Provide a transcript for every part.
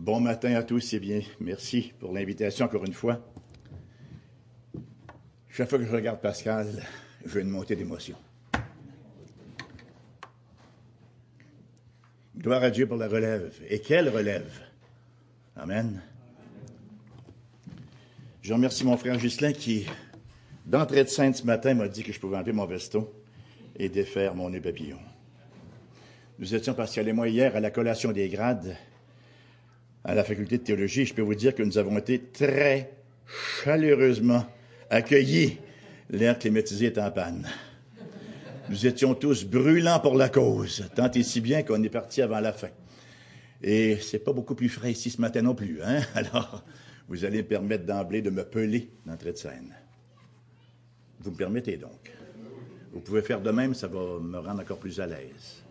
Bon matin à tous et bien, merci pour l'invitation encore une fois. Chaque fois que je regarde Pascal, je veux une montée d'émotion. Gloire à Dieu pour la relève. Et quelle relève! Amen. Je remercie mon frère Ghislain qui, d'entrée de scène ce matin, m'a dit que je pouvais enlever mon veston et défaire mon nœud. Nous étions, Pascal et moi, hier à la collation des grades à la faculté de théologie. Je peux vous dire que nous avons été très chaleureusement accueillis l'air climatisé est en panne. Nous étions tous brûlants pour la cause, tant et si bien qu'on est parti avant la fin. Et c'est pas beaucoup plus frais ici ce matin non plus, hein? Alors, vous allez me permettre d'emblée de me peler d'entrée de scène. Vous me permettez donc? Vous pouvez faire de même, ça va me rendre encore plus à l'aise.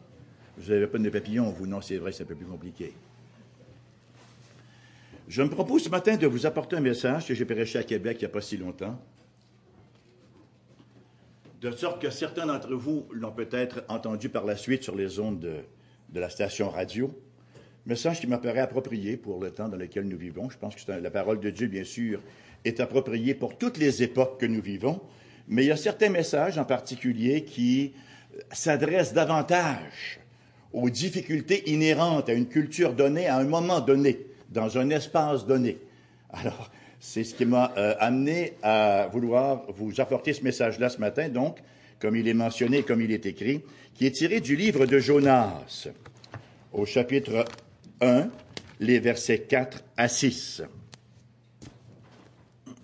Vous n'avez pas de papillons, vous, non, c'est vrai, c'est un peu plus compliqué. Je me propose ce matin de vous apporter un message que j'ai prêché à Québec il n'y a pas si longtemps. De sorte que certains d'entre vous l'ont peut-être entendu par la suite sur les ondes de, de la station radio. Message qui m'apparaît approprié pour le temps dans lequel nous vivons. Je pense que la parole de Dieu, bien sûr, est appropriée pour toutes les époques que nous vivons. Mais il y a certains messages en particulier qui s'adressent davantage aux difficultés inhérentes à une culture donnée à un moment donné, dans un espace donné. Alors, c'est ce qui m'a euh, amené à vouloir vous apporter ce message-là ce matin, donc, comme il est mentionné, comme il est écrit, qui est tiré du livre de Jonas, au chapitre 1, les versets 4 à 6.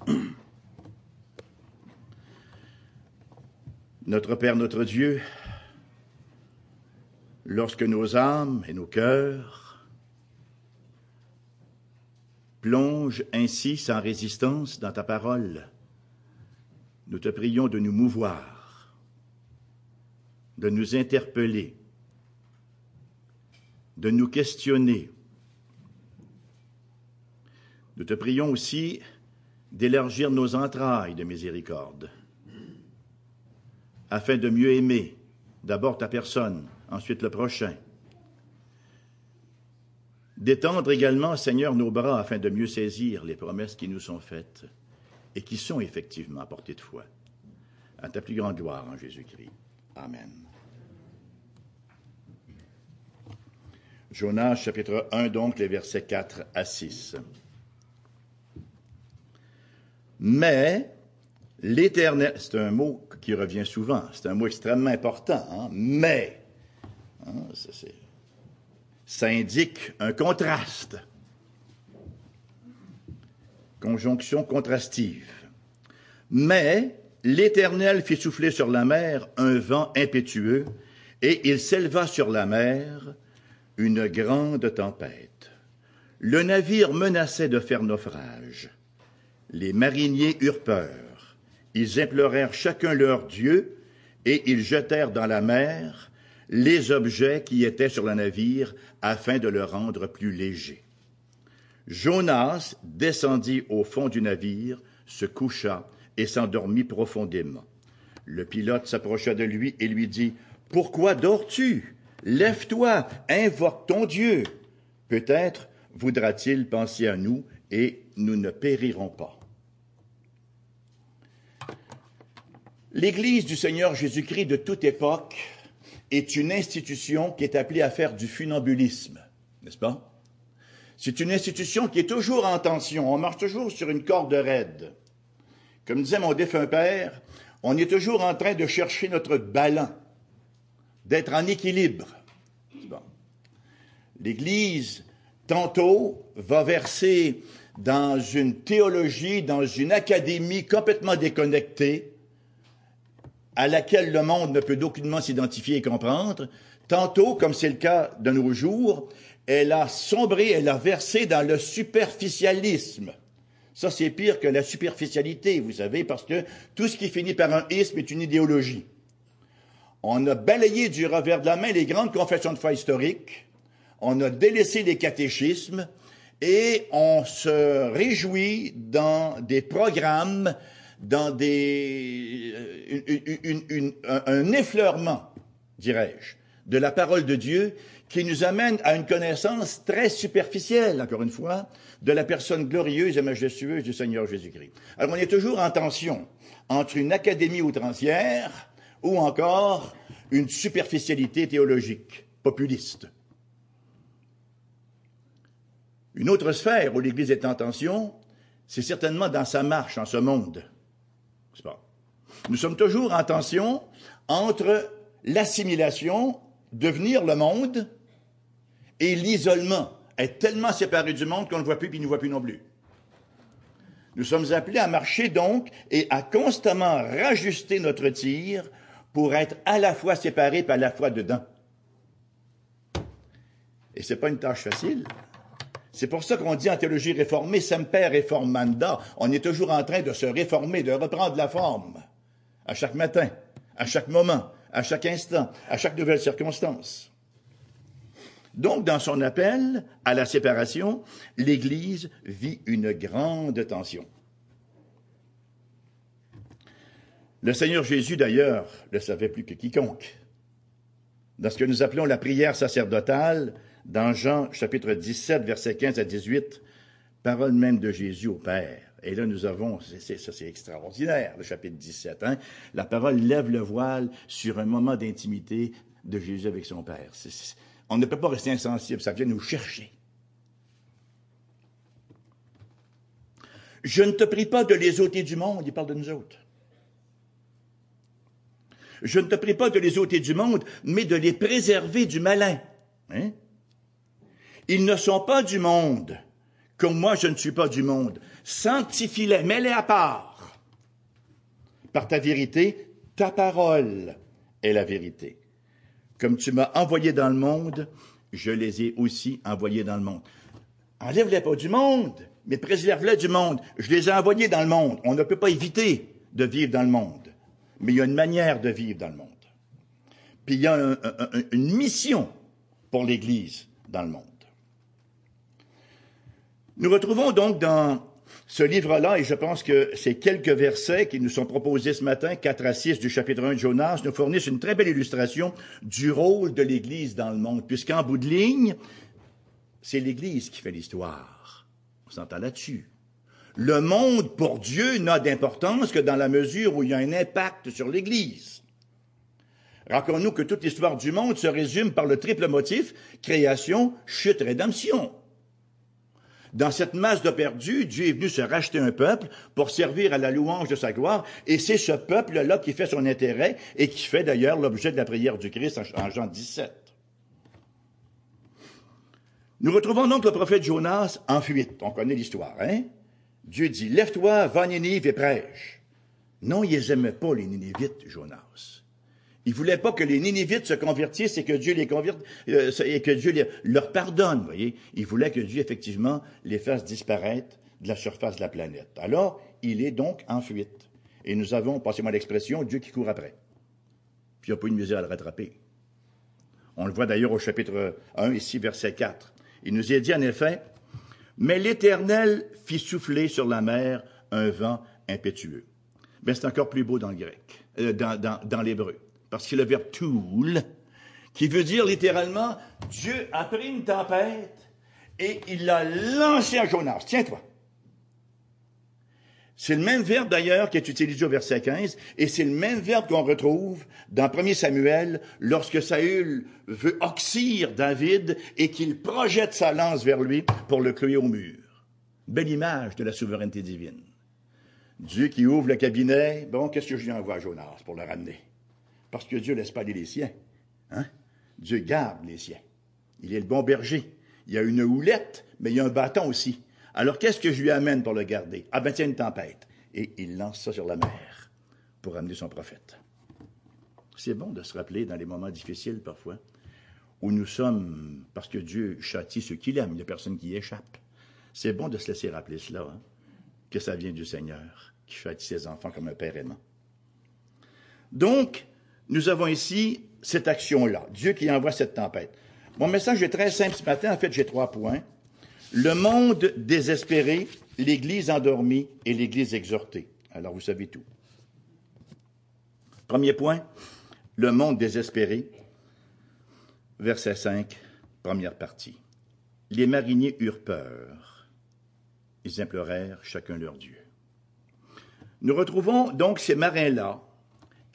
Notre Père, notre Dieu, lorsque nos âmes et nos cœurs plongent ainsi sans résistance dans ta parole, nous te prions de nous mouvoir, de nous interpeller, de nous questionner. Nous te prions aussi d'élargir nos entrailles de miséricorde, afin de mieux aimer d'abord ta personne, ensuite le prochain. D'étendre également, Seigneur, nos bras afin de mieux saisir les promesses qui nous sont faites et qui sont effectivement à portée de foi. À ta plus grande gloire en Jésus-Christ. Amen. Jonas chapitre 1, donc les versets 4 à 6. Mais l'Éternel, c'est un mot qui revient souvent, c'est un mot extrêmement important, hein? mais, hein, ça indique un contraste, conjonction contrastive. Mais l'Éternel fit souffler sur la mer un vent impétueux, et il s'éleva sur la mer une grande tempête. Le navire menaçait de faire naufrage. Les mariniers eurent peur. Ils implorèrent chacun leur Dieu, et ils jetèrent dans la mer les objets qui étaient sur le navire afin de le rendre plus léger. Jonas descendit au fond du navire, se coucha et s'endormit profondément. Le pilote s'approcha de lui et lui dit Pourquoi dors-tu? Lève-toi, invoque ton Dieu. Peut-être voudra-t-il penser à nous et nous ne périrons pas. L'Église du Seigneur Jésus-Christ de toute époque est une institution qui est appelée à faire du funambulisme, n'est-ce pas? C'est une institution qui est toujours en tension. On marche toujours sur une corde raide. Comme disait mon défunt père, on est toujours en train de chercher notre ballon, d'être en équilibre. L'Église, tantôt, va verser dans une théologie, dans une académie complètement déconnectée, à laquelle le monde ne peut d'aucunement s'identifier et comprendre. Tantôt, comme c'est le cas de nos jours, elle a sombré, elle a versé dans le superficialisme. Ça, c'est pire que la superficialité, vous savez, parce que tout ce qui finit par un isme est une idéologie. On a balayé du revers de la main les grandes confessions de foi historiques, on a délaissé les catéchismes, et on se réjouit dans des programmes dans des, euh, un effleurement, dirais-je, de la parole de Dieu qui nous amène à une connaissance très superficielle, encore une fois, de la personne glorieuse et majestueuse du Seigneur Jésus-Christ. Alors on est toujours en tension entre une académie outrancière ou encore une superficialité théologique, populiste. Une autre sphère où l'Église est en tension, c'est certainement dans sa marche en ce monde. Nous sommes toujours en tension entre l'assimilation, devenir le monde, et l'isolement, être tellement séparé du monde qu'on ne voit plus puis ne voit plus non plus. Nous sommes appelés à marcher donc et à constamment rajuster notre tir pour être à la fois séparés et à la fois dedans. Et ce n'est pas une tâche facile. C'est pour ça qu'on dit en théologie réformée, semper reformanda. On est toujours en train de se réformer, de reprendre la forme. À chaque matin, à chaque moment, à chaque instant, à chaque nouvelle circonstance. Donc, dans son appel à la séparation, l'Église vit une grande tension. Le Seigneur Jésus, d'ailleurs, le savait plus que quiconque. Dans ce que nous appelons la prière sacerdotale, dans Jean chapitre 17, versets 15 à 18, parole même de Jésus au Père. Et là, nous avons, ça c'est extraordinaire, le chapitre 17. Hein? La parole lève le voile sur un moment d'intimité de Jésus avec son Père. on ne peut pas rester insensible, ça vient nous chercher. Je ne te prie pas de les ôter du monde, il parle de nous autres. Je ne te prie pas de les ôter du monde, mais de les préserver du malin. Hein? Ils ne sont pas du monde, comme moi je ne suis pas du monde. Sanctifie-les, mets-les à part. Par ta vérité, ta parole est la vérité. Comme tu m'as envoyé dans le monde, je les ai aussi envoyés dans le monde. Enlève-les pas du monde, mais préserve-les du monde. Je les ai envoyés dans le monde. On ne peut pas éviter de vivre dans le monde, mais il y a une manière de vivre dans le monde. Puis il y a une mission pour l'Église dans le monde. Nous retrouvons donc dans ce livre-là, et je pense que ces quelques versets qui nous sont proposés ce matin, 4 à 6 du chapitre 1 de Jonas, nous fournissent une très belle illustration du rôle de l'Église dans le monde, puisqu'en bout de ligne, c'est l'Église qui fait l'histoire. On s'entend là-dessus. Le monde, pour Dieu, n'a d'importance que dans la mesure où il y a un impact sur l'Église. Rappelons-nous que toute l'histoire du monde se résume par le triple motif création, chute, rédemption. Dans cette masse de perdus, Dieu est venu se racheter un peuple pour servir à la louange de sa gloire, et c'est ce peuple-là qui fait son intérêt et qui fait d'ailleurs l'objet de la prière du Christ en Jean 17. Nous retrouvons donc le prophète Jonas en fuite. On connaît l'histoire, hein? Dieu dit, lève-toi, va à Ninive et prêche. Non, ils n'aimaient pas les Ninivites, Jonas. Il voulait pas que les Ninivites se convertissent et que Dieu les converte, euh, et que Dieu leur pardonne, voyez. Il voulait que Dieu, effectivement, les fasse disparaître de la surface de la planète. Alors, il est donc en fuite. Et nous avons, passez-moi l'expression, Dieu qui court après. Puis il n'y a pas une misère à le rattraper. On le voit d'ailleurs au chapitre 1, ici, verset 4. Il nous est dit en effet, mais l'Éternel fit souffler sur la mer un vent impétueux. Mais c'est encore plus beau dans le grec, euh, dans, dans, dans l'hébreu parce que le verbe toul, qui veut dire littéralement, Dieu a pris une tempête et il l'a lancé à Jonas. Tiens-toi. C'est le même verbe d'ailleurs qui est utilisé au verset 15, et c'est le même verbe qu'on retrouve dans 1 Samuel lorsque Saül veut oxyre David et qu'il projette sa lance vers lui pour le clouer au mur. Belle image de la souveraineté divine. Dieu qui ouvre le cabinet, bon, qu'est-ce que je lui envoie à Jonas pour le ramener? Parce que Dieu laisse pas aller les siens. Hein? Dieu garde les siens. Il est le bon berger. Il y a une houlette, mais il y a un bâton aussi. Alors qu'est-ce que je lui amène pour le garder? Ah ben tiens, une tempête. Et il lance ça sur la mer pour amener son prophète. C'est bon de se rappeler dans les moments difficiles parfois, où nous sommes, parce que Dieu châtie ceux qu'il aime, il n'y a personne qui y échappe. C'est bon de se laisser rappeler cela, hein, que ça vient du Seigneur, qui châtie ses enfants comme un père aimant. Donc, nous avons ici cette action-là, Dieu qui envoie cette tempête. Mon message est très simple ce matin, en fait j'ai trois points. Le monde désespéré, l'Église endormie et l'Église exhortée. Alors vous savez tout. Premier point, le monde désespéré. verset 5, première partie. Les mariniers eurent peur. Ils implorèrent chacun leur Dieu. Nous retrouvons donc ces marins-là,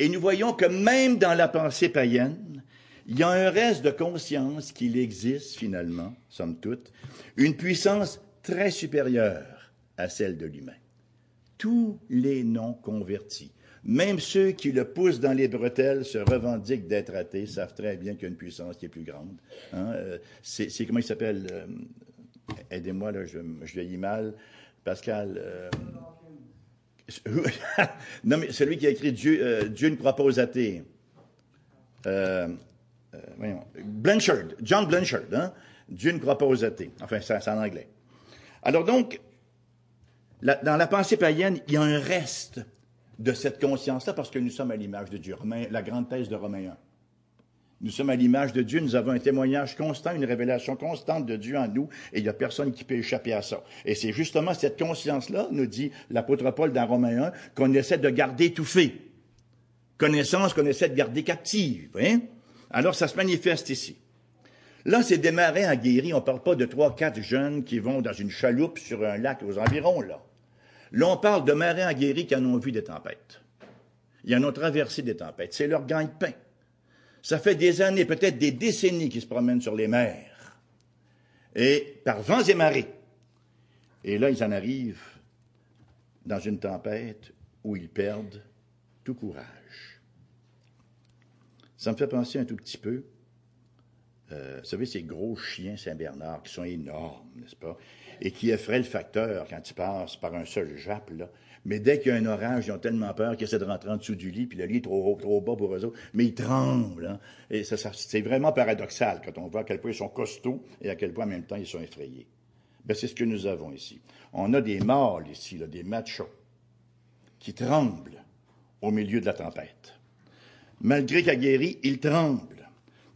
et nous voyons que même dans la pensée païenne, il y a un reste de conscience qu'il existe finalement, somme toute, une puissance très supérieure à celle de l'humain. Tous les non convertis, même ceux qui le poussent dans les bretelles, se revendiquent d'être athées, savent très bien qu'il y a une puissance qui est plus grande. Hein. Euh, c'est, comment il s'appelle euh, Aidez-moi, là, je, je vieillis mal. Pascal. Euh, non, celui qui a écrit Dieu, Dieu ne croit pas aux athées. Blanchard, John Blanchard. Hein? Dieu ne croit pas aux athées. Enfin, c'est en anglais. Alors donc, dans la pensée païenne, il y a un reste de cette conscience-là parce que nous sommes à l'image de Dieu. la grande thèse de Romains 1. Nous sommes à l'image de Dieu, nous avons un témoignage constant, une révélation constante de Dieu en nous, et il n'y a personne qui peut échapper à ça. Et c'est justement cette conscience-là, nous dit l'apôtre Paul dans Romains 1, qu'on essaie de garder étouffée. Connaissance qu'on essaie de garder captive. Hein? Alors ça se manifeste ici. Là, c'est des marins aguerris. On ne parle pas de trois, quatre jeunes qui vont dans une chaloupe sur un lac aux environs, là. Là, on parle de marins aguerris qui en ont vu des tempêtes. Ils en ont traversé des tempêtes. C'est leur gagne-pain. Ça fait des années, peut-être des décennies qu'ils se promènent sur les mers. Et par vents et marées. Et là, ils en arrivent dans une tempête où ils perdent tout courage. Ça me fait penser un tout petit peu, euh, vous savez, ces gros chiens Saint-Bernard qui sont énormes, n'est-ce pas? et qui effraie le facteur quand il passe par un seul jappe, là. Mais dès qu'il y a un orage, ils ont tellement peur qu'ils essaient de rentrer en dessous du lit, puis le lit est trop bas pour eux autres, mais ils tremblent. Hein. Et ça, c'est vraiment paradoxal quand on voit à quel point ils sont costauds et à quel point en même temps ils sont effrayés. Ben, c'est ce que nous avons ici. On a des mâles ici, là, des machos, qui tremblent au milieu de la tempête. Malgré qu'aguerris, ils tremblent.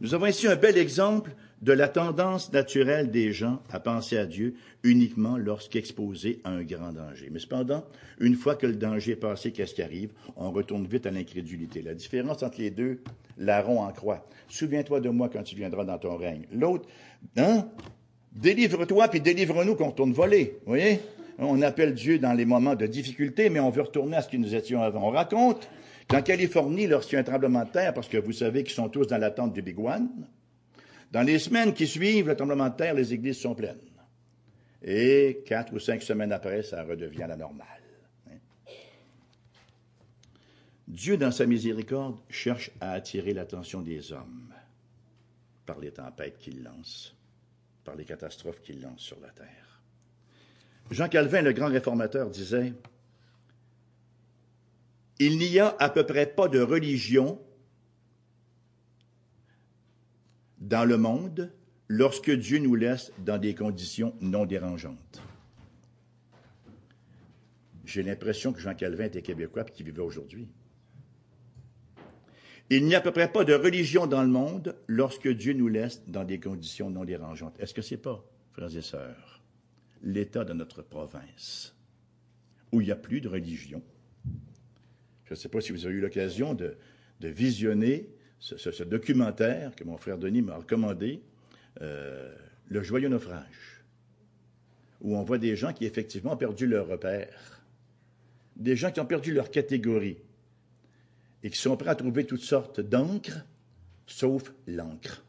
Nous avons ici un bel exemple de la tendance naturelle des gens à penser à Dieu uniquement lorsqu'exposés à un grand danger. Mais cependant, une fois que le danger est passé, qu'est-ce qui arrive? On retourne vite à l'incrédulité. La différence entre les deux, larron en croix. Souviens-toi de moi quand tu viendras dans ton règne. L'autre, hein? Délivre-toi, puis délivre-nous qu'on tourne voler. Vous voyez? On appelle Dieu dans les moments de difficulté, mais on veut retourner à ce que nous étions avant. On raconte qu'en Californie, lorsqu'il y a un tremblement de terre, parce que vous savez qu'ils sont tous dans l'attente du Big One, dans les semaines qui suivent le tremblement de terre, les églises sont pleines. Et quatre ou cinq semaines après, ça redevient la normale. Dieu, dans sa miséricorde, cherche à attirer l'attention des hommes par les tempêtes qu'il lance, par les catastrophes qu'il lance sur la terre. Jean Calvin, le grand réformateur, disait Il n'y a à peu près pas de religion dans le monde lorsque Dieu nous laisse dans des conditions non dérangeantes. J'ai l'impression que Jean Calvin était québécois et qu'il vivait aujourd'hui. Il n'y a à peu près pas de religion dans le monde lorsque Dieu nous laisse dans des conditions non dérangeantes. Est-ce que c'est pas, frères et sœurs, l'état de notre province où il n'y a plus de religion? Je ne sais pas si vous avez eu l'occasion de, visionner ce, documentaire que mon frère Denis m'a recommandé, euh, Le joyeux naufrage, où on voit des gens qui effectivement ont perdu leur repère, des gens qui ont perdu leur catégorie et qui sont prêts à trouver toutes sortes d'encre, sauf l'encre.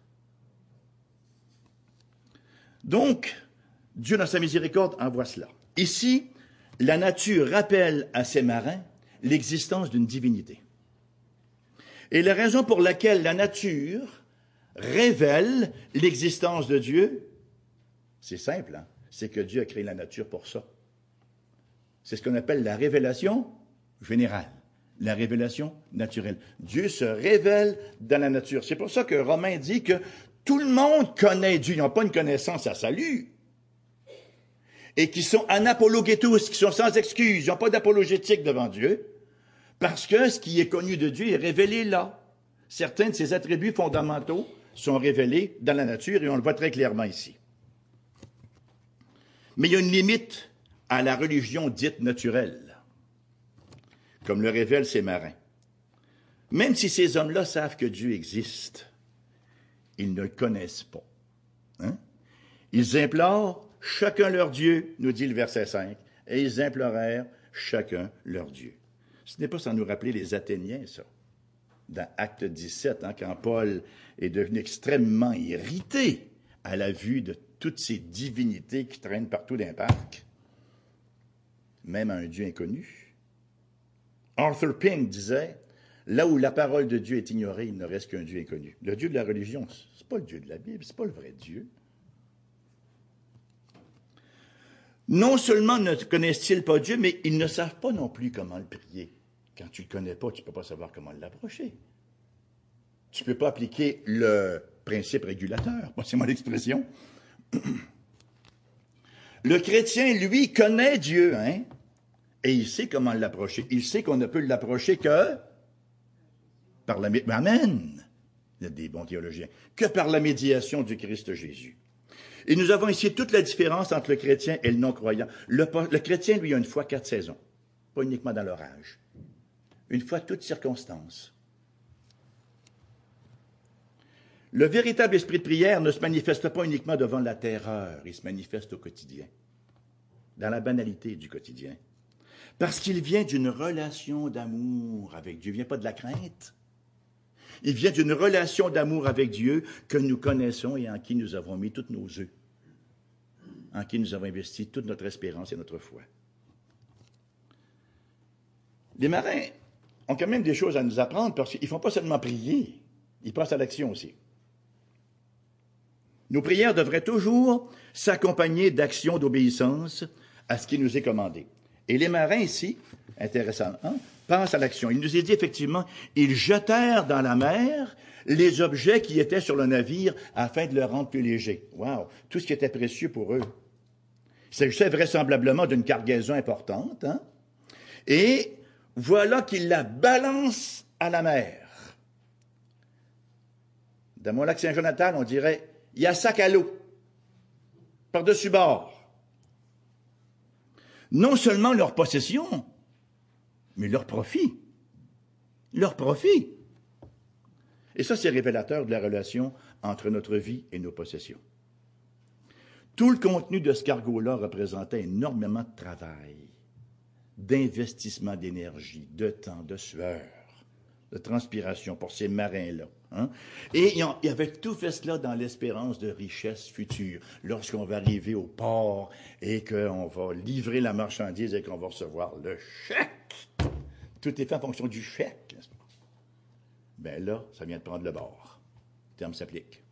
Donc, Dieu dans sa miséricorde envoie cela. Ici, la nature rappelle à ces marins l'existence d'une divinité. Et la raison pour laquelle la nature révèle l'existence de Dieu, c'est simple, hein? c'est que Dieu a créé la nature pour ça. C'est ce qu'on appelle la révélation générale, la révélation naturelle. Dieu se révèle dans la nature. C'est pour ça que Romain dit que tout le monde connaît Dieu. Ils n'ont pas une connaissance à salut. Et qui sont anapologetos, qui sont sans excuse. Ils n'ont pas d'apologétique devant Dieu. Parce que ce qui est connu de Dieu est révélé là. Certains de ses attributs fondamentaux sont révélés dans la nature et on le voit très clairement ici. Mais il y a une limite à la religion dite naturelle, comme le révèlent ces marins. Même si ces hommes-là savent que Dieu existe, ils ne le connaissent pas. Hein? Ils implorent chacun leur Dieu, nous dit le verset 5, et ils implorèrent chacun leur Dieu. Ce n'est pas sans nous rappeler les Athéniens, ça. Dans Acte 17, hein, quand Paul est devenu extrêmement irrité à la vue de toutes ces divinités qui traînent partout dans les parcs, même un Dieu inconnu. Arthur Pink disait, là où la parole de Dieu est ignorée, il ne reste qu'un Dieu inconnu. Le Dieu de la religion, c'est pas le Dieu de la Bible, c'est pas le vrai Dieu. Non seulement ne connaissent-ils pas Dieu, mais ils ne savent pas non plus comment le prier. Quand tu ne le connais pas, tu ne peux pas savoir comment l'approcher. Tu ne peux pas appliquer le principe régulateur. Moi, c'est mon expression. Le chrétien, lui, connaît Dieu, hein? Et il sait comment l'approcher. Il sait qu'on ne peut l'approcher que par la... Amen! Il y a des bons théologiens. Que par la médiation du Christ Jésus. Et nous avons ici toute la différence entre le chrétien et le non-croyant. Le, chrétien, lui, a une foi quatre saisons, pas uniquement dans l'orage. Une fois toutes circonstances. Le véritable esprit de prière ne se manifeste pas uniquement devant la terreur, il se manifeste au quotidien, dans la banalité du quotidien. Parce qu'il vient d'une relation d'amour avec Dieu, il vient pas de la crainte. Il vient d'une relation d'amour avec Dieu que nous connaissons et en qui nous avons mis tous nos œufs, en qui nous avons investi toute notre espérance et notre foi. Les marins ont quand même des choses à nous apprendre parce qu'ils ne font pas seulement prier, ils passent à l'action aussi. Nos prières devraient toujours s'accompagner d'actions d'obéissance à ce qui nous est commandé. Et les marins ici, intéressant, hein, pense à l'action. Il nous est dit effectivement, ils jetèrent dans la mer les objets qui étaient sur le navire afin de le rendre plus léger. Wow! Tout ce qui était précieux pour eux. Il s'agissait vraisemblablement d'une cargaison importante. Hein? Et voilà qu'ils la balancent à la mer. Dans mon lac Saint-Jonathan, on dirait, il y a sac à l'eau, par-dessus bord. Non seulement leur possession, mais leur profit. Leur profit. Et ça, c'est révélateur de la relation entre notre vie et nos possessions. Tout le contenu de ce cargo-là représentait énormément de travail, d'investissement d'énergie, de temps, de sueur, de transpiration pour ces marins-là. Hein. Et il y avait tout fait cela dans l'espérance de richesse future. Lorsqu'on va arriver au port et qu'on va livrer la marchandise et qu'on va recevoir le chèque, tout est fait en fonction du chèque? Ben là, ça vient de prendre le bord. Le terme s'applique.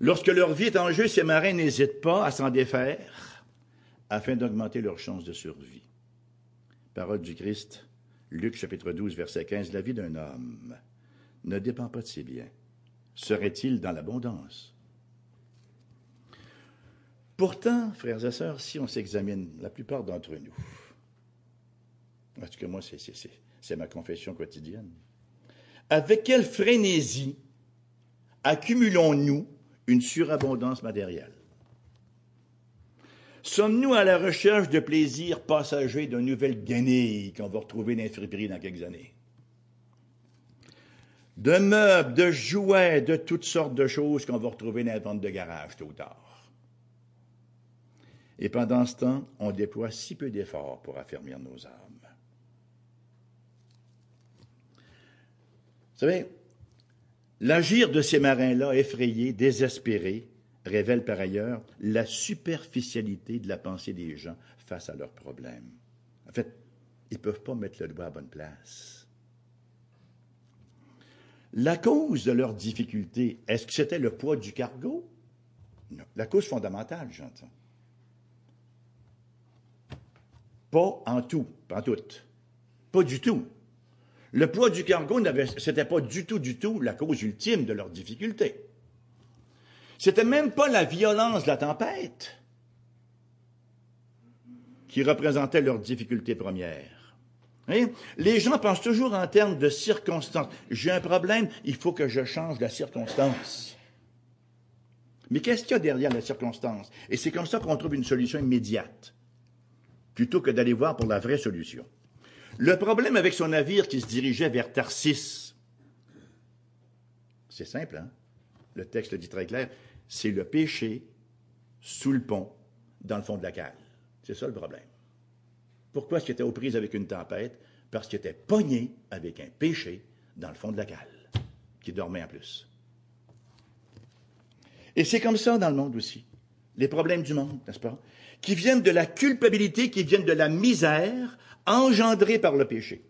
Lorsque leur vie est en jeu, ces marins n'hésitent pas à s'en défaire afin d'augmenter leurs chances de survie. Parole du Christ, Luc chapitre 12, verset 15, La vie d'un homme ne dépend pas de ses biens. Serait-il dans l'abondance? Pourtant, frères et sœurs, si on s'examine, la plupart d'entre nous, en tout cas, moi, c'est ma confession quotidienne. Avec quelle frénésie accumulons-nous une surabondance matérielle? Sommes-nous à la recherche de plaisirs passagers de nouvelles guenilles qu'on va retrouver dans les dans quelques années? De meubles, de jouets, de toutes sortes de choses qu'on va retrouver dans les ventes de garage tôt ou tard. Et pendant ce temps, on déploie si peu d'efforts pour affermir nos âmes. Vous savez, l'agir de ces marins-là, effrayés, désespérés, révèle par ailleurs la superficialité de la pensée des gens face à leurs problèmes. En fait, ils ne peuvent pas mettre le doigt à bonne place. La cause de leur difficulté, est-ce que c'était le poids du cargo? Non. La cause fondamentale, j'entends. Pas en tout, pas en tout. Pas du tout. Le poids du cargo, n'était pas du tout, du tout la cause ultime de leur difficulté. C'était même pas la violence de la tempête qui représentait leur difficulté première. Les gens pensent toujours en termes de circonstances. J'ai un problème, il faut que je change la circonstance. Mais qu'est-ce qu'il y a derrière la circonstance? Et c'est comme ça qu'on trouve une solution immédiate, plutôt que d'aller voir pour la vraie solution. Le problème avec son navire qui se dirigeait vers Tarsis, C'est simple, hein? Le texte le dit très clair. C'est le péché sous le pont, dans le fond de la cale. C'est ça le problème. Pourquoi est-ce qu'il était aux prises avec une tempête? Parce qu'il était pogné avec un péché dans le fond de la cale, qui dormait en plus. Et c'est comme ça dans le monde aussi. Les problèmes du monde, n'est-ce pas? Qui viennent de la culpabilité, qui viennent de la misère engendrée par le péché.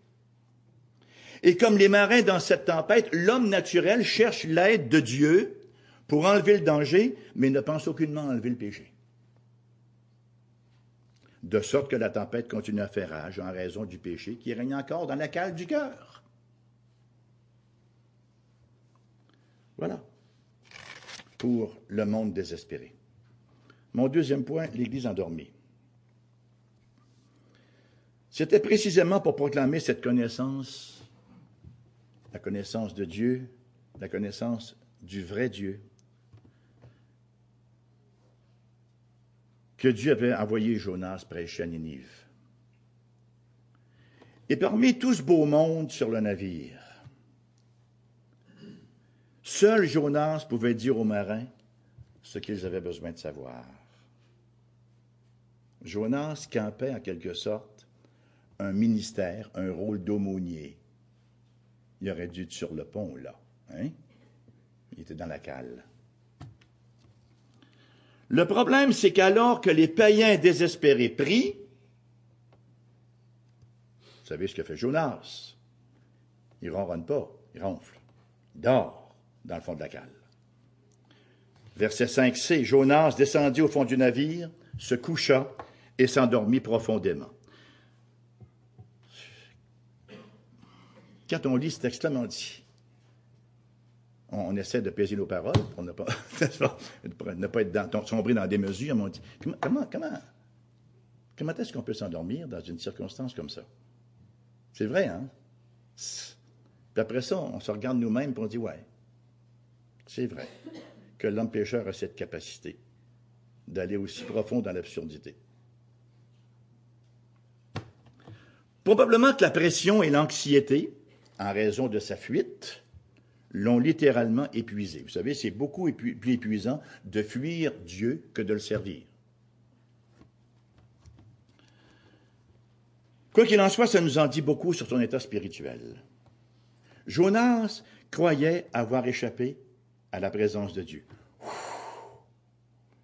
Et comme les marins dans cette tempête, l'homme naturel cherche l'aide de Dieu pour enlever le danger, mais ne pense aucunement enlever le péché. De sorte que la tempête continue à faire rage en raison du péché qui règne encore dans la cale du cœur. Voilà pour le monde désespéré. Mon deuxième point, l'Église endormie. C'était précisément pour proclamer cette connaissance, la connaissance de Dieu, la connaissance du vrai Dieu, que Dieu avait envoyé Jonas prêcher à Ninive. Et parmi tout ce beau monde sur le navire, seul Jonas pouvait dire aux marins ce qu'ils avaient besoin de savoir. Jonas campait en quelque sorte un ministère, un rôle d'aumônier. Il aurait dû être sur le pont, là. Hein? Il était dans la cale. Le problème, c'est qu'alors que les païens désespérés prient, vous savez ce que fait Jonas? Il ronronne pas, il ronfle. Il dort dans le fond de la cale. Verset 5c, Jonas descendit au fond du navire, se coucha et s'endormit profondément. Quand on lit ce texte-là, on dit, on, essaie de peser nos paroles pour ne pas, être dans, sombrer dans des mesures, on dit, comment, comment, comment est-ce qu'on peut s'endormir dans une circonstance comme ça? C'est vrai, hein? Puis après ça, on se regarde nous-mêmes et on dit, ouais, c'est vrai que l'homme pécheur a cette capacité d'aller aussi profond dans l'absurdité. Probablement que la pression et l'anxiété, en raison de sa fuite, l'ont littéralement épuisé. Vous savez, c'est beaucoup plus épuisant de fuir Dieu que de le servir. Quoi qu'il en soit, ça nous en dit beaucoup sur son état spirituel. Jonas croyait avoir échappé à la présence de Dieu.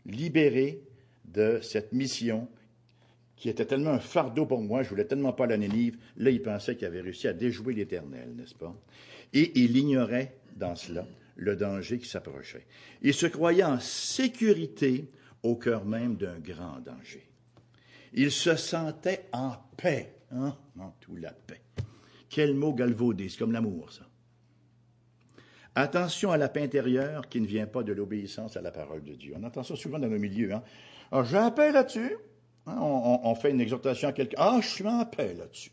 Libéré de cette mission qui était tellement un fardeau pour moi, je voulais tellement pas la là, il pensait qu'il avait réussi à déjouer l'Éternel, n'est-ce pas? Et il ignorait dans cela le danger qui s'approchait. Il se croyait en sécurité au cœur même d'un grand danger. Il se sentait en paix, hein, en tout la paix. Quel mot galvaudé, c'est comme l'amour, ça. Attention à la paix intérieure qui ne vient pas de l'obéissance à la parole de Dieu. On entend ça souvent dans nos milieux. Hein? Alors, j'ai un paix là-dessus. Hein, on, fait une exhortation à quelqu'un. Ah, je suis en paix là-dessus.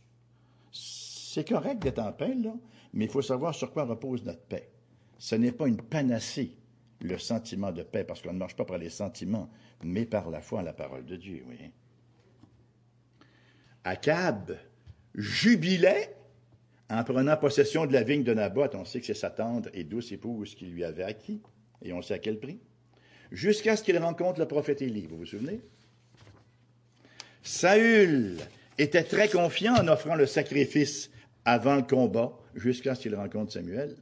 C'est correct d'être en paix, là, mais il faut savoir sur quoi repose notre paix. Ce n'est pas une panacée, le sentiment de paix, parce qu'on ne marche pas par les sentiments, mais par la foi en la parole de Dieu, oui. Akab jubilait en prenant possession de la vigne de Naboth. On sait que c'est sa tendre et douce épouse qui lui avait acquis, et on sait à quel prix. Jusqu'à ce qu'il rencontre le prophète Élie, vous vous souvenez? Saül était très confiant en offrant le sacrifice avant le combat, jusqu'à ce qu'il rencontre Samuel.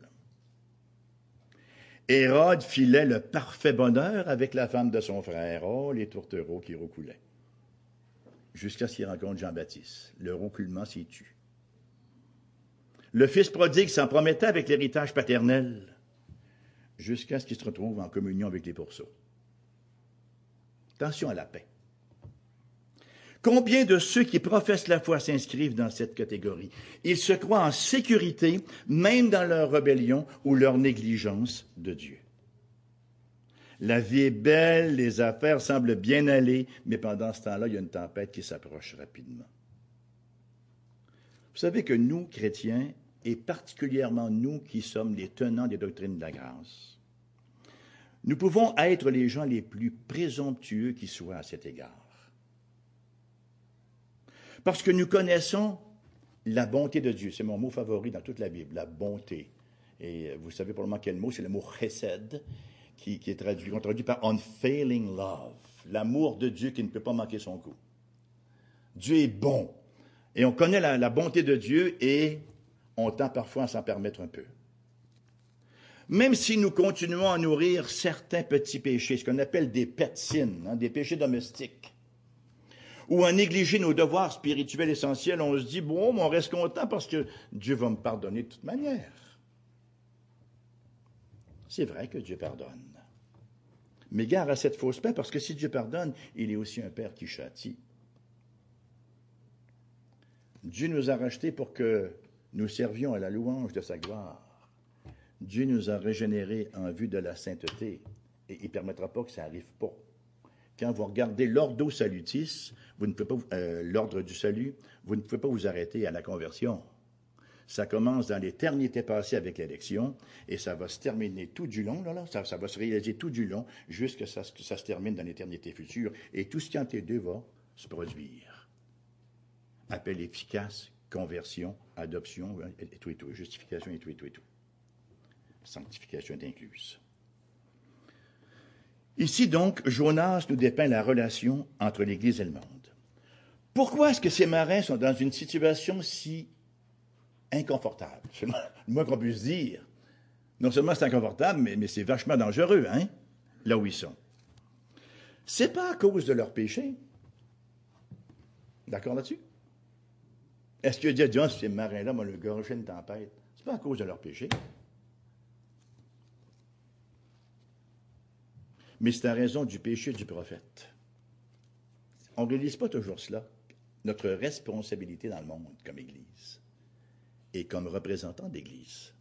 Hérode filait le parfait bonheur avec la femme de son frère. Oh, les tourtereaux qui recoulaient. Jusqu'à ce qu'il rencontre Jean-Baptiste. Le roucoulement s'y tue. Le fils prodigue s'en promettait avec l'héritage paternel, jusqu'à ce qu'il se retrouve en communion avec les pourceaux. Attention à la paix. Combien de ceux qui professent la foi s'inscrivent dans cette catégorie? Ils se croient en sécurité, même dans leur rébellion ou leur négligence de Dieu. La vie est belle, les affaires semblent bien aller, mais pendant ce temps-là, il y a une tempête qui s'approche rapidement. Vous savez que nous, chrétiens, et particulièrement nous qui sommes les tenants des doctrines de la grâce, nous pouvons être les gens les plus présomptueux qui soient à cet égard. Parce que nous connaissons la bonté de Dieu. C'est mon mot favori dans toute la Bible, la bonté. Et vous savez probablement quel mot, c'est le mot chesed, qui, est traduit, traduit par unfailing love, l'amour de Dieu qui ne peut pas manquer son coup. Dieu est bon. Et on connaît la, bonté de Dieu et on tend parfois à s'en permettre un peu. Même si nous continuons à nourrir certains petits péchés, ce qu'on appelle des pétines, hein, des péchés domestiques, ou à négliger nos devoirs spirituels essentiels, on se dit, bon, on reste content parce que Dieu va me pardonner de toute manière. C'est vrai que Dieu pardonne. Mais gare à cette fausse paix, parce que si Dieu pardonne, il est aussi un Père qui châtie. Dieu nous a rachetés pour que nous servions à la louange de sa gloire. Dieu nous a régénérés en vue de la sainteté et il ne permettra pas que ça n'arrive pas. Quand vous regardez l'ordre salutis, euh, l'ordre du salut, vous ne pouvez pas vous arrêter à la conversion. Ça commence dans l'éternité passée avec l'élection et ça va se terminer tout du long, là, là ça, va se réaliser tout du long jusqu'à ce que ça se termine dans l'éternité future et tout ce qui en est deux va se produire. Appel efficace, conversion, adoption, et tout et tout, justification et tout et tout et tout. Sanctification est incluse. Ici donc, Jonas nous dépeint la relation entre l'Église et le monde. Pourquoi est-ce que ces marins sont dans une situation si inconfortable? C'est le moins qu'on puisse dire. Non seulement c'est inconfortable, mais, c'est vachement dangereux, hein, là où ils sont. C'est pas à cause de leur péché. D'accord là-dessus? Est-ce que Dieu dit, ah, ces marins-là m'ont le gorgé une tempête? C'est pas à cause de leur péché. Mais c'est à raison du péché du prophète. On ne réalise pas toujours cela, notre responsabilité dans le monde comme Église et comme représentant d'Église.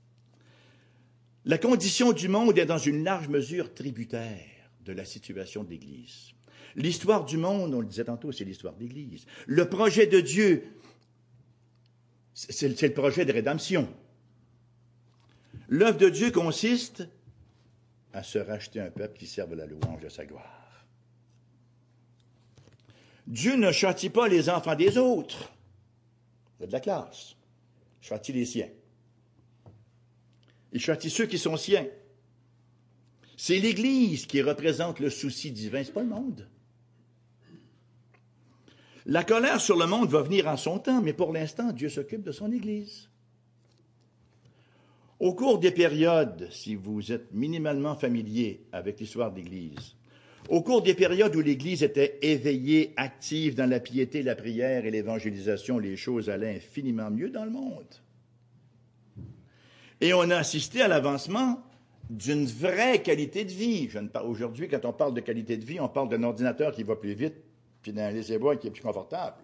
La condition du monde est dans une large mesure tributaire de la situation de l'Église. L'histoire du monde, on le disait tantôt, c'est l'histoire d'Église. Le projet de Dieu, c'est le projet de rédemption. L'œuvre de Dieu consiste à se racheter un peuple qui serve la louange de sa gloire. Dieu ne châtie pas les enfants des autres. C'est de la classe. Il châtie les siens. Il châtie ceux qui sont siens. C'est l'Église qui représente le souci divin, c'est pas le monde. La colère sur le monde va venir en son temps, mais pour l'instant, Dieu s'occupe de son Église. Au cours des périodes, si vous êtes minimalement familier avec l'histoire d'Église, au cours des périodes où l'Église était éveillée, active dans la piété, la prière et l'évangélisation, les choses allaient infiniment mieux dans le monde. Et on a assisté à l'avancement d'une vraie qualité de vie. Aujourd'hui, quand on parle de qualité de vie, on parle d'un ordinateur qui va plus vite, puis d'un laissez-bois qui est plus confortable.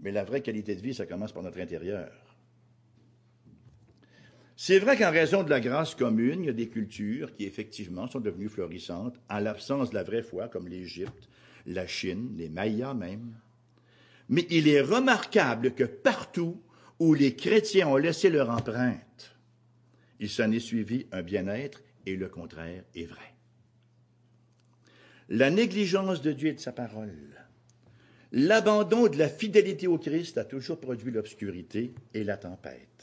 Mais la vraie qualité de vie, ça commence par notre intérieur. C'est vrai qu'en raison de la grâce commune, il y a des cultures qui effectivement sont devenues florissantes en l'absence de la vraie foi, comme l'Égypte, la Chine, les Mayas même. Mais il est remarquable que partout où les chrétiens ont laissé leur empreinte, il s'en est suivi un bien-être et le contraire est vrai. La négligence de Dieu et de sa parole, l'abandon de la fidélité au Christ a toujours produit l'obscurité et la tempête.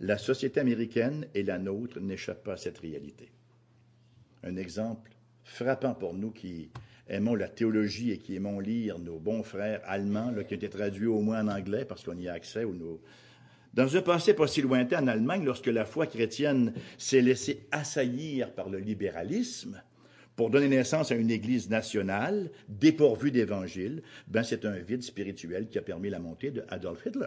La société américaine et la nôtre n'échappent pas à cette réalité. Un exemple frappant pour nous qui aimons la théologie et qui aimons lire nos bons frères allemands, qui ont été traduits au moins en anglais parce qu'on y a accès. Ou. Dans un passé pas si lointain en Allemagne, lorsque la foi chrétienne s'est laissée assaillir par le libéralisme, pour donner naissance à une Église nationale dépourvue d'évangile, ben c'est un vide spirituel qui a permis la montée de Adolf Hitler.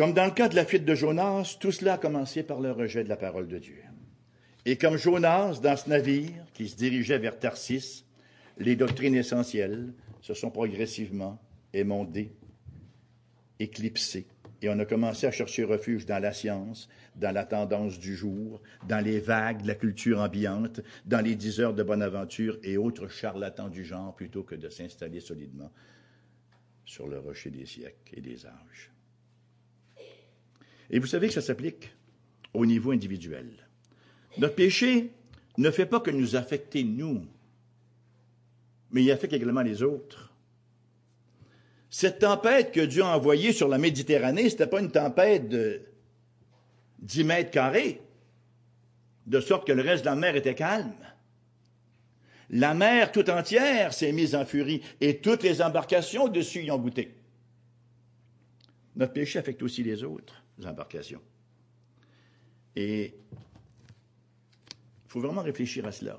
Comme dans le cas de la fuite de Jonas, tout cela a commencé par le rejet de la parole de Dieu. Et comme Jonas, dans ce navire qui se dirigeait vers Tarsis, les doctrines essentielles se sont progressivement émondées, éclipsées. Et on a commencé à chercher refuge dans la science, dans la tendance du jour, dans les vagues de la culture ambiante, dans les dix heures de bonne aventure et autres charlatans du genre, plutôt que de s'installer solidement sur le rocher des siècles et des âges. Et vous savez que ça s'applique au niveau individuel. Notre péché ne fait pas que nous affecter nous, mais il affecte également les autres. Cette tempête que Dieu a envoyée sur la Méditerranée, ce n'était pas une tempête de 10 mètres carrés, de sorte que le reste de la mer était calme. La mer tout entière s'est mise en furie et toutes les embarcations dessus y ont goûté. Notre péché affecte aussi les autres embarcations. Et il faut vraiment réfléchir à cela.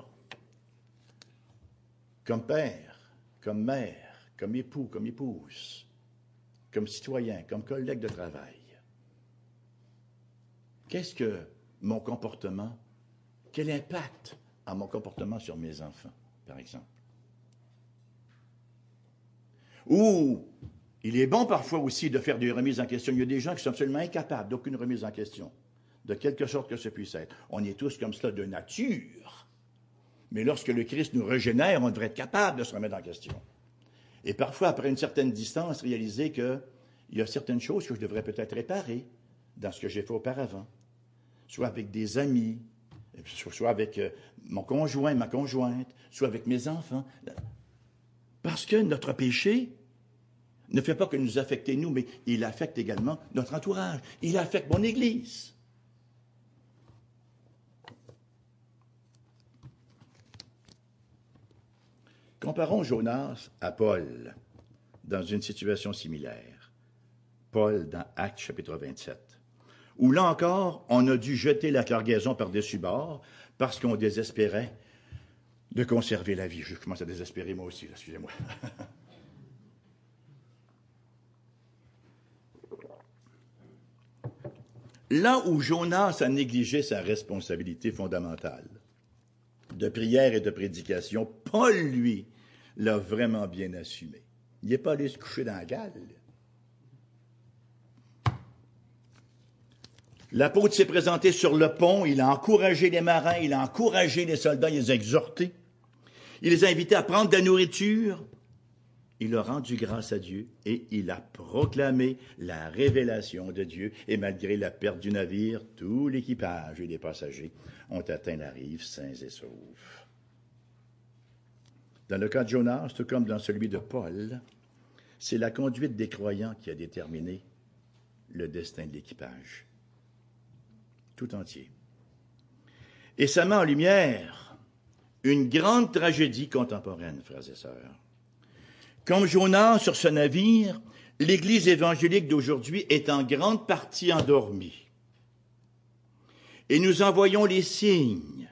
Comme père, comme mère, comme époux, comme épouse, comme citoyen, comme collègue de travail. Qu'est-ce que mon comportement, quel impact a mon comportement sur mes enfants, par exemple? Ou il est bon parfois aussi de faire des remises en question. Il y a des gens qui sont absolument incapables d'aucune remise en question, de quelque sorte que ce puisse être. On est tous comme cela de nature. Mais lorsque le Christ nous régénère, on devrait être capable de se remettre en question. Et parfois, après une certaine distance, réaliser qu'il y a certaines choses que je devrais peut-être réparer dans ce que j'ai fait auparavant. Soit avec des amis, soit avec euh, mon conjoint, ma conjointe, soit avec mes enfants. Parce que notre péché ne fait pas que nous affecter nous, mais il affecte également notre entourage. Il affecte mon Église. Comparons Jonas à Paul dans une situation similaire. Paul dans Actes chapitre 27, où là encore, on a dû jeter la cargaison par-dessus bord parce qu'on désespérait de conserver la vie. Je commence à désespérer moi aussi, excusez-moi. Là où Jonas a négligé sa responsabilité fondamentale de prière et de prédication, Paul, lui, l'a vraiment bien assumé. Il n'est pas allé se coucher dans la gale. L'apôtre s'est présenté sur le pont, il a encouragé les marins, il a encouragé les soldats, il les a exhortés. Il les a invités à prendre de la nourriture, il a rendu grâce à Dieu et il a proclamé la révélation de Dieu. Et malgré la perte du navire, tout l'équipage et les passagers ont atteint la rive sains et saufs. Dans le cas de Jonas, tout comme dans celui de Paul, c'est la conduite des croyants qui a déterminé le destin de l'équipage. Tout entier. Et ça met en lumière une grande tragédie contemporaine, frères et sœurs. Comme Jonas sur ce navire, l'Église évangélique d'aujourd'hui est en grande partie endormie. Et nous en voyons les signes.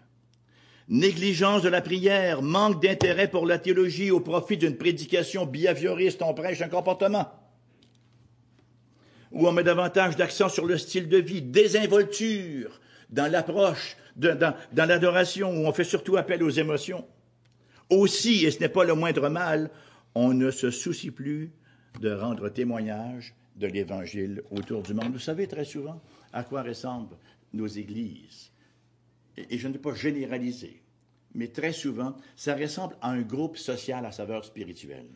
Négligence de la prière, manque d'intérêt pour la théologie au profit d'une prédication behavioriste, on prêche un comportement. Ou on met davantage d'accent sur le style de vie, désinvolture dans l'approche, dans, dans l'adoration, où on fait surtout appel aux émotions. Aussi, et ce n'est pas le moindre mal, on ne se soucie plus de rendre témoignage de l'Évangile autour du monde. Vous savez très souvent à quoi ressemblent nos églises. Et, je ne veux pas généraliser, mais très souvent, ça ressemble à un groupe social à saveur spirituelle.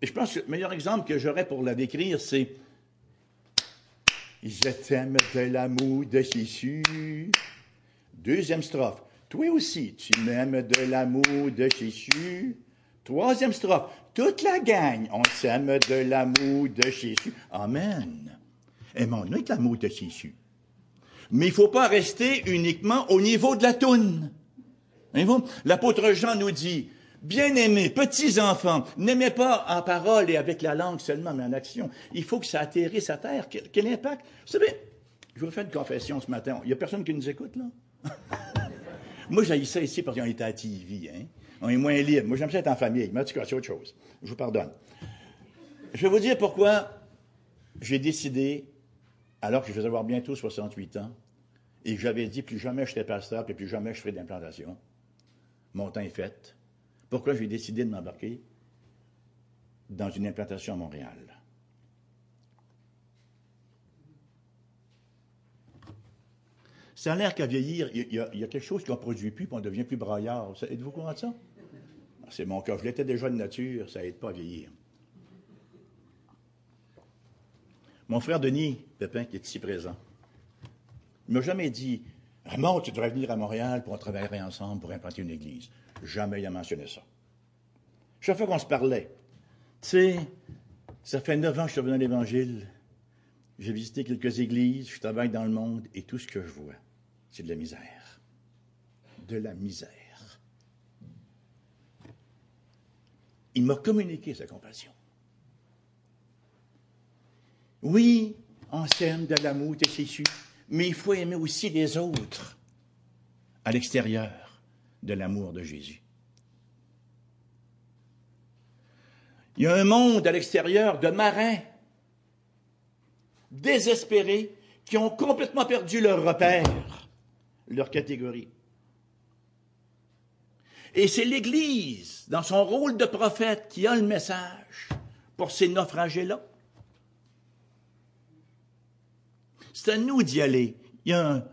Et je pense que le meilleur exemple que j'aurais pour la décrire, c'est Je t'aime de l'amour de Jésus. Deuxième strophe. Toi aussi, tu m'aimes de l'amour de Jésus. Troisième strophe. Toute la gang, on s'aime de l'amour de Jésus. Amen. Aimons-nous avec l'amour de Jésus. Mais il ne faut pas rester uniquement au niveau de la toune. L'apôtre Jean nous dit, Bien-aimés, petits enfants, n'aimez pas en parole et avec la langue seulement, mais en action. Il faut que ça atterrisse à terre. Quel, quel impact? Vous savez, je vous fais une confession ce matin. Il n'y a personne qui nous écoute, là? Moi, j'ai ça ici parce qu'on était à TV. Hein? On est moins libre. Moi, j'aime ça être en famille. Mais en tout cas, c'est autre chose. Je vous pardonne. Je vais vous dire pourquoi j'ai décidé, alors que je vais avoir bientôt 68 ans, et que j'avais dit plus jamais je serai pasteur, puis plus jamais je ferai d'implantation. Mon temps est fait. Pourquoi j'ai décidé de m'embarquer dans une implantation à Montréal? Ça a l'air qu'à vieillir, il y, a, quelque chose qui ne produit plus, puis on devient plus braillard. Êtes-vous courant de ça? Ah, c'est mon cas. Je l'étais déjà de nature, ça n'aide pas à vieillir. Mon frère Denis Pépin, qui est ici présent, ne m'a jamais dit Ramon, tu devrais venir à Montréal pour on travaillerait ensemble pour implanter une église. Jamais il a mentionné ça. Chaque fois qu'on se parlait, tu sais, ça fait neuf ans que je suis revenu à l'Évangile. J'ai visité quelques églises, je travaille dans le monde et tout ce que je vois, c'est de la misère. De la misère. Il m'a communiqué sa compassion. Oui, on s'aime de l'amour, c'est sûr, mais il faut aimer aussi les autres à l'extérieur de l'amour de Jésus. Il y a un monde à l'extérieur de marins désespérés qui ont complètement perdu leur repère, leur catégorie. Et c'est l'Église, dans son rôle de prophète, qui a le message pour ces naufragés-là. C'est à nous d'y aller. Il y a un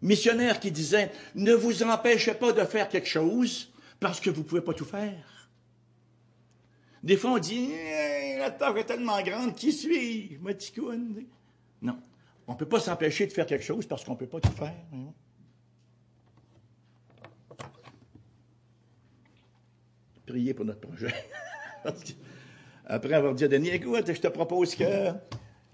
missionnaire qui disait, ne vous empêchez pas de faire quelque chose parce que vous ne pouvez pas tout faire. Des fois, on dit, eh, la tâche est tellement grande, qui suis-je? Non. On ne peut pas s'empêcher de faire quelque chose parce qu'on ne peut pas tout faire. Priez pour notre projet. Après avoir dit à Denis, écoute, je te propose que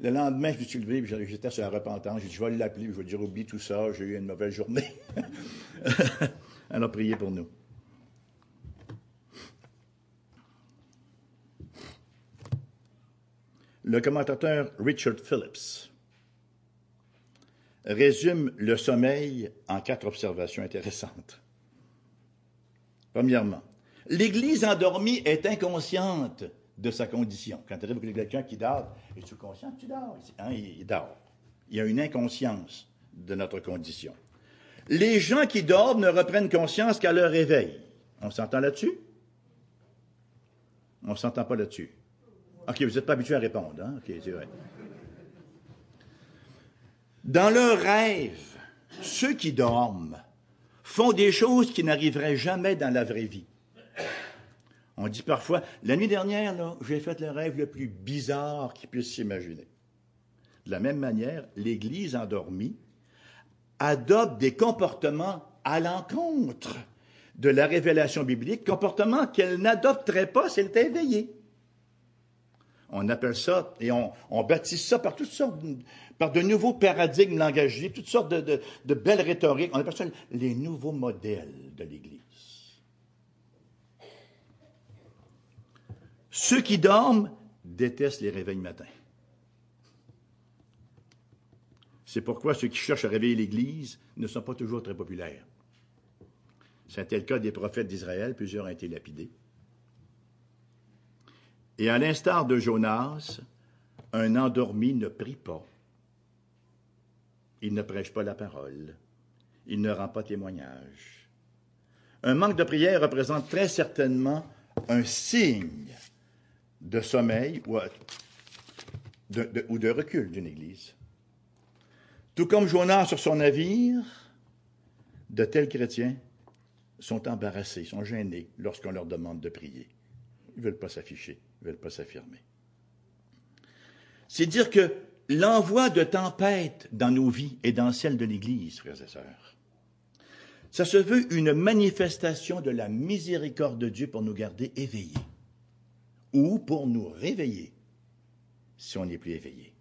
le lendemain, je me suis levé, j'étais sur la repentance. J'ai dit, je vais l'appeler, je vais dire, oublie tout ça, j'ai eu une mauvaise journée. Alors, priez pour nous. Le commentateur Richard Phillips résume le sommeil en quatre observations intéressantes. Premièrement, l'Église endormie est inconsciente de sa condition. Quand tu arrives avec quelqu'un qui dort, es-tu conscient tu dors? Hein, il dort. Il y a une inconscience de notre condition. Les gens qui dorment ne reprennent conscience qu'à leur réveil. On s'entend là-dessus? On ne s'entend pas là-dessus. OK, vous n'êtes pas habitué à répondre. Hein? OK, c'est vrai. Dans leur rêve, ceux qui dorment font des choses qui n'arriveraient jamais dans la vraie vie. On dit parfois, la nuit dernière, j'ai fait le rêve le plus bizarre qu'il puisse s'imaginer. De la même manière, l'Église endormie adopte des comportements à l'encontre de la révélation biblique, comportements qu'elle n'adopterait pas si elle était éveillée. On appelle ça, et on, baptise ça par toutes sortes, par de nouveaux paradigmes langagiers, toutes sortes de belles rhétoriques. On appelle ça les nouveaux modèles de l'Église. Ceux qui dorment détestent les réveils matins. C'est pourquoi ceux qui cherchent à réveiller l'Église ne sont pas toujours très populaires. C'était le cas des prophètes d'Israël, plusieurs ont été lapidés. Et à l'instar de Jonas, un endormi ne prie pas. Il ne prêche pas la parole. Il ne rend pas témoignage. Un manque de prière représente très certainement un signe de sommeil ou de, recul d'une Église. Tout comme Jonas sur son navire, de tels chrétiens sont embarrassés, sont gênés lorsqu'on leur demande de prier. Ils ne veulent pas s'afficher ne veulent pas s'affirmer. C'est dire que l'envoi de tempêtes dans nos vies et dans celles de l'Église, frères et sœurs, ça se veut une manifestation de la miséricorde de Dieu pour nous garder éveillés ou pour nous réveiller si on n'est plus éveillé.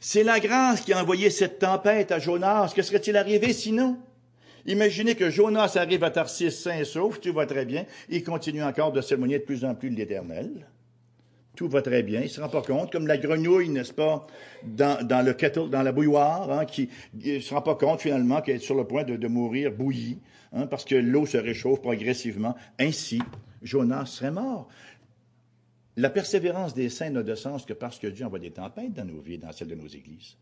C'est la grâce qui a envoyé cette tempête à Jonas. Que serait-il arrivé sinon? Imaginez que Jonas arrive à Tarsis sain et sauf, tout va très bien, il continue encore de s'éloigner de plus en plus de l'Éternel. Tout va très bien, il se rend pas compte, comme la grenouille, n'est-ce pas, dans, le kettle, dans la bouilloire, hein, qui ne se rend pas compte finalement qu'elle est sur le point de, mourir bouillie, hein, parce que l'eau se réchauffe progressivement. Ainsi, Jonas serait mort. La persévérance des saints n'a de sens que parce que Dieu envoie des tempêtes dans nos vies, dans celles de nos églises.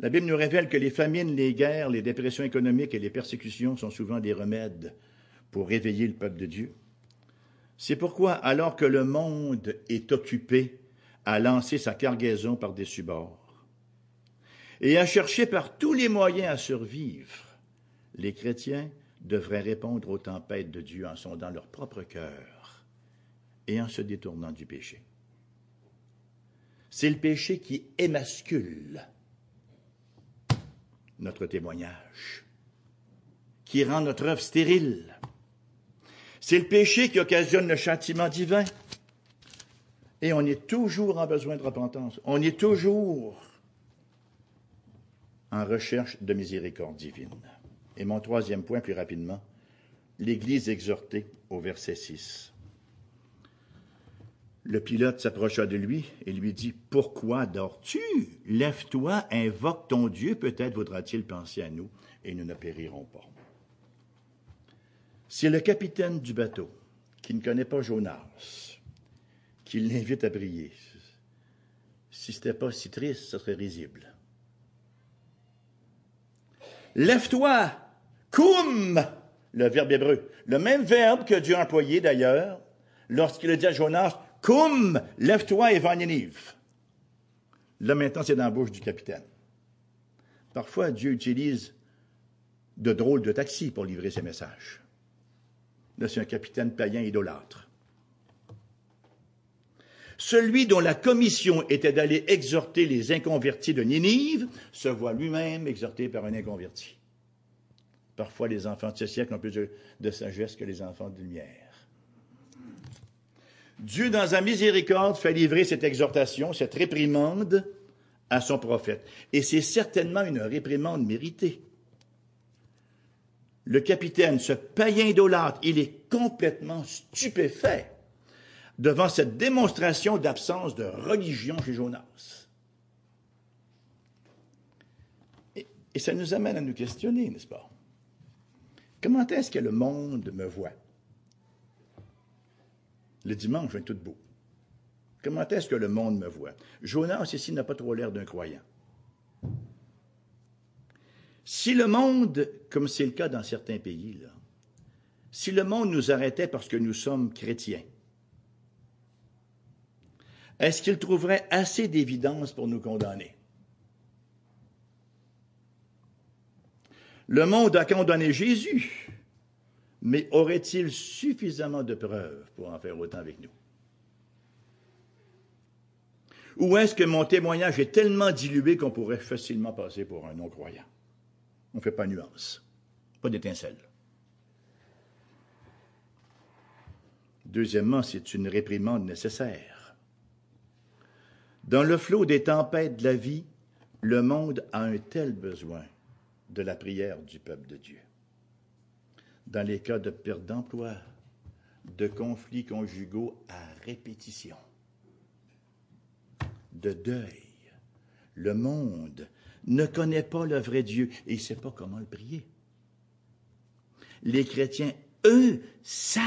La Bible nous révèle que les famines, les guerres, les dépressions économiques et les persécutions sont souvent des remèdes pour réveiller le peuple de Dieu. C'est pourquoi, alors que le monde est occupé à lancer sa cargaison par-dessus bord et à chercher par tous les moyens à survivre, les chrétiens devraient répondre aux tempêtes de Dieu en sondant leur propre cœur et en se détournant du péché. C'est le péché qui émascule notre témoignage, qui rend notre œuvre stérile. C'est le péché qui occasionne le châtiment divin. Et on est toujours en besoin de repentance. On est toujours en recherche de miséricorde divine. Et mon troisième point, plus rapidement, l'Église exhortée au verset 6. Le pilote s'approcha de lui et lui dit, Pourquoi dors-tu? Lève-toi, invoque ton Dieu, peut-être voudra-t-il penser à nous, et nous ne périrons pas. C'est le capitaine du bateau, qui ne connaît pas Jonas, qui l'invite à prier. Si ce n'était pas si triste, ce serait risible. Lève-toi, cum, le verbe hébreu, le même verbe que Dieu a employé d'ailleurs lorsqu'il a dit à Jonas, cum, lève-toi et va à Ninive. Là maintenant, c'est dans la bouche du capitaine. Parfois, Dieu utilise de drôles de taxis pour livrer ses messages. Là, c'est un capitaine païen idolâtre. Celui dont la commission était d'aller exhorter les inconvertis de Ninive se voit lui-même exhorté par un inconverti. Parfois, les enfants de ce siècle ont plus de, sagesse que les enfants de lumière. Dieu, dans sa miséricorde, fait livrer cette exhortation, cette réprimande à son prophète. Et c'est certainement une réprimande méritée. Le capitaine, ce païen idolâtre, il est complètement stupéfait devant cette démonstration d'absence de religion chez Jonas. Et, ça nous amène à nous questionner, n'est-ce pas? Comment est-ce que le monde me voit? Le dimanche, je viens tout beau. Comment est-ce que le monde me voit? Jonas, ici, n'a pas trop l'air d'un croyant. Si le monde, comme c'est le cas dans certains pays, si le monde nous arrêtait parce que nous sommes chrétiens, est-ce qu'il trouverait assez d'évidence pour nous condamner? Le monde a condamné Jésus, mais aurait-il suffisamment de preuves pour en faire autant avec nous? Ou est-ce que mon témoignage est tellement dilué qu'on pourrait facilement passer pour un non-croyant? On ne fait pas nuance, pas d'étincelle. Deuxièmement, c'est une réprimande nécessaire. Dans le flot des tempêtes de la vie, le monde a un tel besoin de la prière du peuple de Dieu. Dans les cas de perte d'emploi, de conflits conjugaux à répétition, de deuil, le monde ne connaît pas le vrai Dieu et ne sait pas comment le prier. Les chrétiens, eux, savent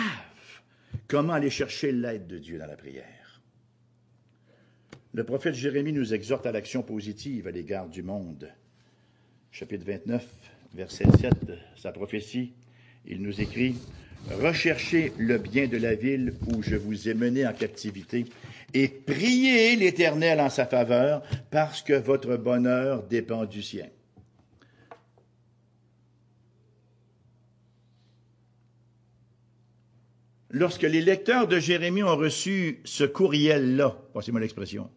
comment aller chercher l'aide de Dieu dans la prière. Le prophète Jérémie nous exhorte à l'action positive à l'égard du monde. Chapitre 29, verset 7, sa prophétie, il nous écrit Recherchez le bien de la ville où je vous ai mené en captivité et priez l'Éternel en sa faveur parce que votre bonheur dépend du sien. Lorsque les lecteurs de Jérémie ont reçu ce courriel-là, passez-moi l'expression,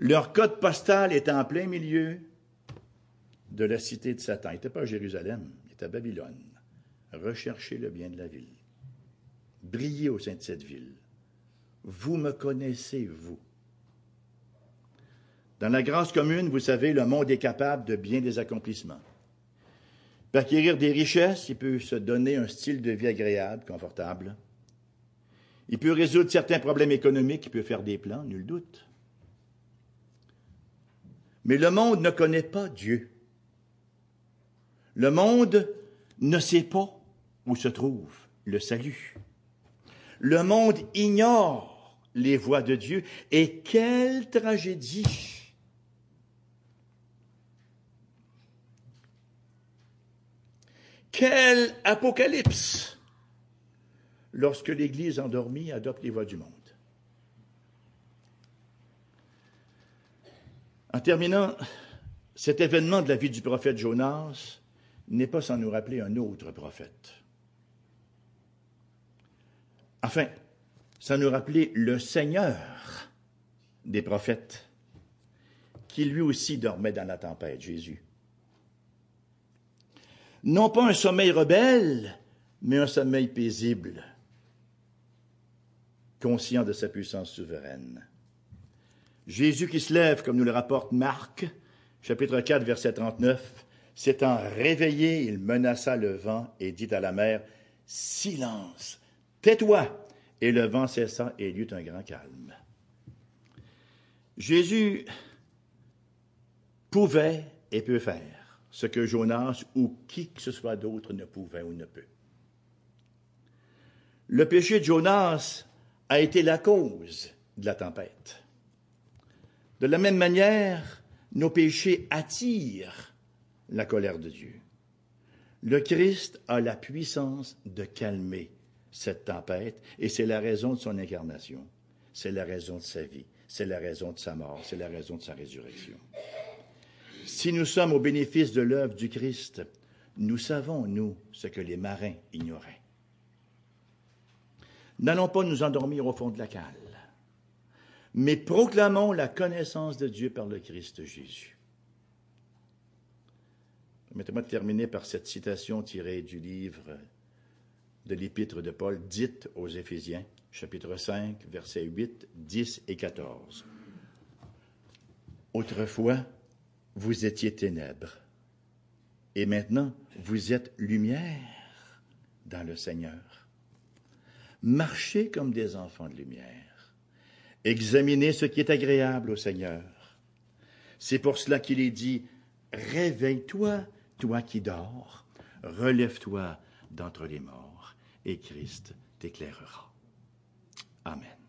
Leur code postal est en plein milieu de la cité de Satan. Il n'était pas à Jérusalem, il était à Babylone. Recherchez le bien de la ville. Brillez au sein de cette ville. Vous me connaissez, vous. Dans la grâce commune, vous savez, le monde est capable de bien des accomplissements. Pour acquérir des richesses, il peut se donner un style de vie agréable, confortable. Il peut résoudre certains problèmes économiques, il peut faire des plans, nul doute. Mais le monde ne connaît pas Dieu. Le monde ne sait pas où se trouve le salut. Le monde ignore les voies de Dieu. Et quelle tragédie! Quel apocalypse lorsque l'Église endormie adopte les voies du monde. En terminant, cet événement de la vie du prophète Jonas n'est pas sans nous rappeler un autre prophète. Enfin, sans nous rappeler le Seigneur des prophètes, qui lui aussi dormait dans la tempête, Jésus. Non pas un sommeil rebelle, mais un sommeil paisible, conscient de sa puissance souveraine. Jésus qui se lève, comme nous le rapporte Marc, chapitre 4, verset 39, s'étant réveillé, il menaça le vent et dit à la mer, Silence, tais-toi. Et le vent cessa et il y eut un grand calme. Jésus pouvait et peut faire ce que Jonas ou qui que ce soit d'autre ne pouvait ou ne peut. Le péché de Jonas a été la cause de la tempête. De la même manière, nos péchés attirent la colère de Dieu. Le Christ a la puissance de calmer cette tempête et c'est la raison de son incarnation, c'est la raison de sa vie, c'est la raison de sa mort, c'est la raison de sa résurrection. Si nous sommes au bénéfice de l'œuvre du Christ, nous savons, nous, ce que les marins ignoraient. N'allons pas nous endormir au fond de la cale, mais proclamons la connaissance de Dieu par le Christ Jésus. Permettez-moi de terminer par cette citation tirée du livre de l'épître de Paul, dite aux Éphésiens, chapitre 5, versets 8, 10 et 14. Autrefois, vous étiez ténèbres, et maintenant, vous êtes lumière dans le Seigneur. Marchez comme des enfants de lumière. Examinez ce qui est agréable au Seigneur. C'est pour cela qu'il est dit, réveille-toi toi qui dors, relève-toi d'entre les morts, et Christ t'éclairera. Amen.